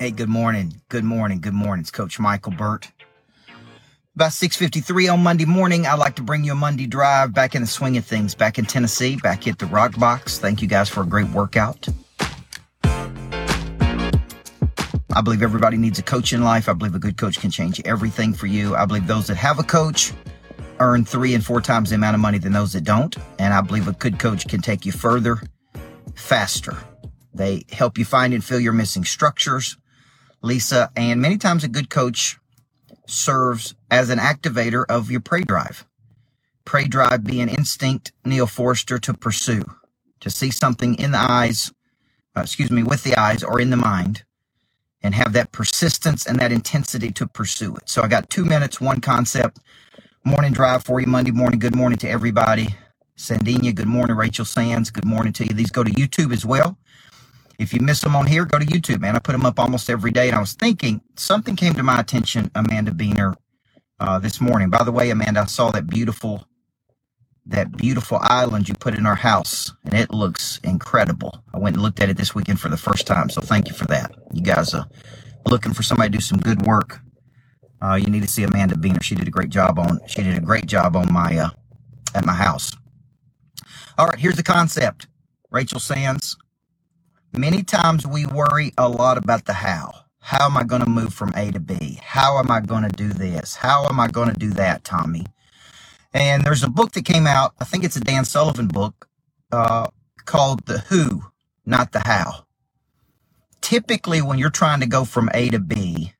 Hey, good morning. Good morning. Good morning. It's Coach Michael Burt. About 6:53 on Monday morning, I'd like to bring you a Monday drive back in the swing of things, back in Tennessee, back at the Rock Box. Thank you guys for a great workout. I believe everybody needs a coach in life. I believe a good coach can change everything for you. I believe those that have a coach earn three and four times the amount of money than those that don't. And I believe a good coach can take you further, faster. They help you find and fill your missing structures, Lisa. And many times a good coach serves as an activator of your prey drive. Prey drive being instinct, Neil Forster, to pursue, to see something in the eyes, uh, excuse me, with the eyes or in the mind, and have that persistence and that intensity to pursue it. So I got two minutes, one concept, morning drive for you Monday morning. Good morning to everybody. Sandinia, good morning. Rachel Sands, good morning to you. These go to YouTube as well. If you miss them on here, go to YouTube, man. I put them up almost every day. And I was thinking something came to my attention, Amanda Beener, uh, this morning. By the way, Amanda, I saw that beautiful, that beautiful island you put in our house, and it looks incredible. I went and looked at it this weekend for the first time, so thank you for that. You guys are looking for somebody to do some good work. Uh, you need to see Amanda Beener. She did a great job on. She did a great job on my uh, at my house. All right, here's the concept. Rachel Sands, Many times we worry a lot about the how. How am I going to move from A to B? How am I going to do this? How am I going to do that, Tommy? And there's a book that came out, I think it's a Dan Sullivan book, uh, called The Who, Not the How. Typically, when you're trying to go from A to B,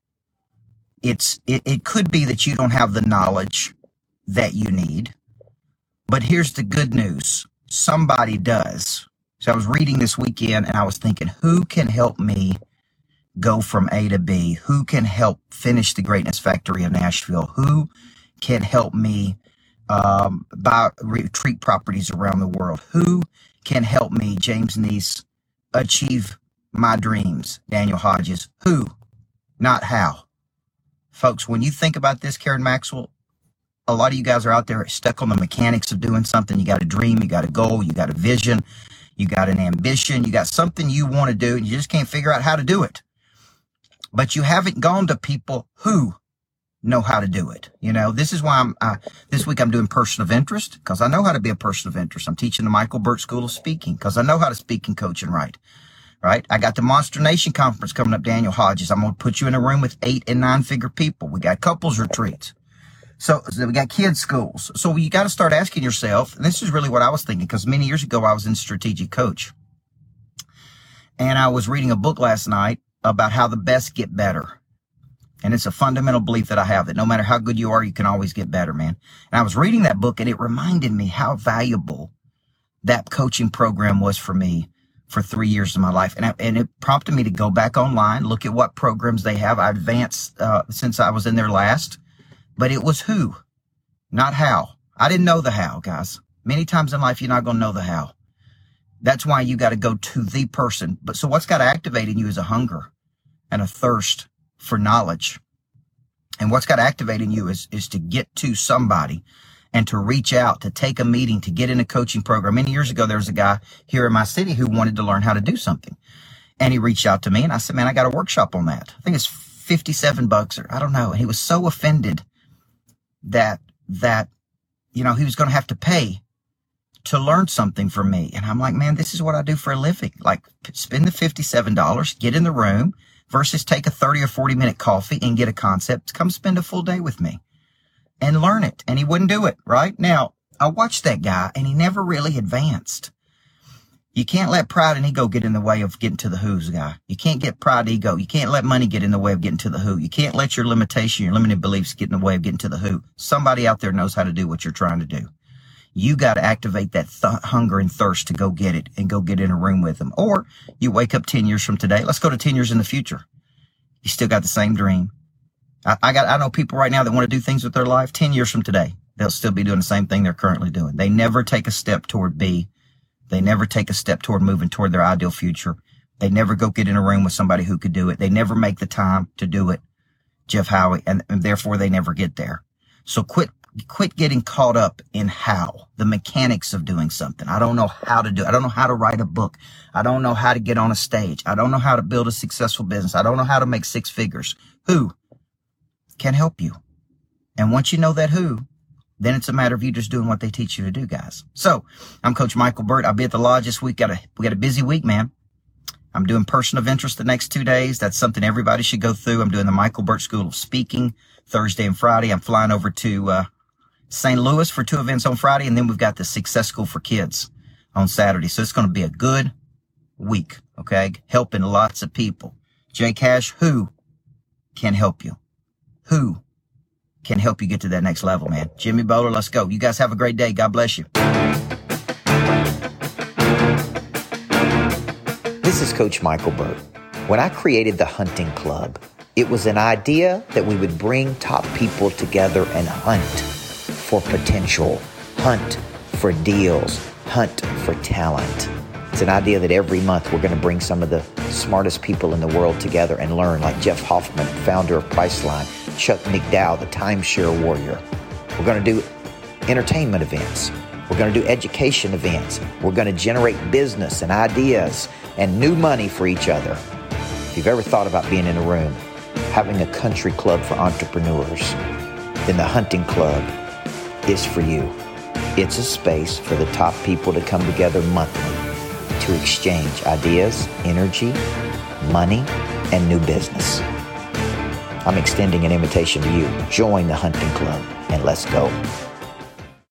it's it, it could be that you don't have the knowledge that you need. But here's the good news somebody does. So I was reading this weekend and I was thinking, who can help me go from A to B? Who can help finish the greatness factory of Nashville? Who can help me um, buy retreat properties around the world? Who can help me, James Neese, achieve my dreams? Daniel Hodges. Who? Not how. Folks, when you think about this, Karen Maxwell, a lot of you guys are out there stuck on the mechanics of doing something. You got a dream, you got a goal, you got a vision, you got an ambition, you got something you want to do, and you just can't figure out how to do it. But you haven't gone to people who know how to do it. You know, this is why I'm, uh, this week I'm doing person of interest because I know how to be a person of interest. I'm teaching the Michael Burt School of Speaking because I know how to speak and coach and write. Right. I got the Monster Nation conference coming up, Daniel Hodges. I'm going to put you in a room with eight and nine figure people. We got couples retreats. So, so we got kids schools. So you got to start asking yourself, and this is really what I was thinking, because many years ago I was in strategic coach. And I was reading a book last night about how the best get better. And it's a fundamental belief that I have that no matter how good you are, you can always get better, man. And I was reading that book and it reminded me how valuable that coaching program was for me for three years of my life. And, I, and it prompted me to go back online, look at what programs they have. I advanced uh, since I was in there last but it was who, not how. I didn't know the how, guys. Many times in life, you're not going to know the how. That's why you got to go to the person. But so what's got to activate in you is a hunger and a thirst for knowledge. And what's got to activate in you is, is to get to somebody and to reach out, to take a meeting, to get in a coaching program. Many years ago, there was a guy here in my city who wanted to learn how to do something. And he reached out to me and I said, man, I got a workshop on that. I think it's 57 bucks or I don't know. And he was so offended that that you know he was going to have to pay to learn something from me. And i'm like man this is what i do for a living. Like spend the $57 get in the room versus take a 30 or 40 minute coffee and get a concept come spend a full day with me and learn it. And he wouldn't do it right? Now i watched that guy and he never really advanced you can't let pride and ego get in the way of getting to the who's guy. You can't get pride, ego. You can't let money get in the way of getting to the who. You can't let your limitation, your limited beliefs get in the way of getting to the who. Somebody out there knows how to do what you're trying to do. You got to activate that th- hunger and thirst to go get it and go get in a room with them. Or you wake up 10 years from today. Let's go to 10 years in the future. You still got the same dream. I, I got, I know people right now that want to do things with their life 10 years from today. They'll still be doing the same thing they're currently doing. They never take a step toward B they never take a step toward moving toward their ideal future. They never go get in a room with somebody who could do it. They never make the time to do it, Jeff Howie, and, and therefore they never get there. So quit quit getting caught up in how the mechanics of doing something. I don't know how to do it. I don't know how to write a book. I don't know how to get on a stage. I don't know how to build a successful business. I don't know how to make six figures. Who can help you? And once you know that who, then it's a matter of you just doing what they teach you to do, guys. So I'm Coach Michael Burt. I'll be at the lodge this week. Got a, we got a busy week, man. I'm doing person of interest the next two days. That's something everybody should go through. I'm doing the Michael Burt School of Speaking Thursday and Friday. I'm flying over to, uh, St. Louis for two events on Friday, and then we've got the Success School for Kids on Saturday. So it's going to be a good week, okay? Helping lots of people. Jay Cash, who can help you? Who can help you get to that next level, man? Jimmy Bowler, let's go. You guys have a great day. God bless you. This is Coach Michael Burt. When I created the Hunting Club, it was an idea that we would bring top people together and hunt for potential, hunt for deals, hunt for talent. It's an idea that every month we're going to bring some of the smartest people in the world together and learn, like Jeff Hoffman, founder of Priceline, Chuck McDowell, the timeshare warrior. We're going to do entertainment events. We're going to do education events. We're going to generate business and ideas and new money for each other. If you've ever thought about being in a room, having a country club for entrepreneurs, then the hunting club is for you. It's a space for the top people to come together monthly to exchange ideas, energy, money, and new business. I'm extending an invitation to you. Join the hunting club and let's go.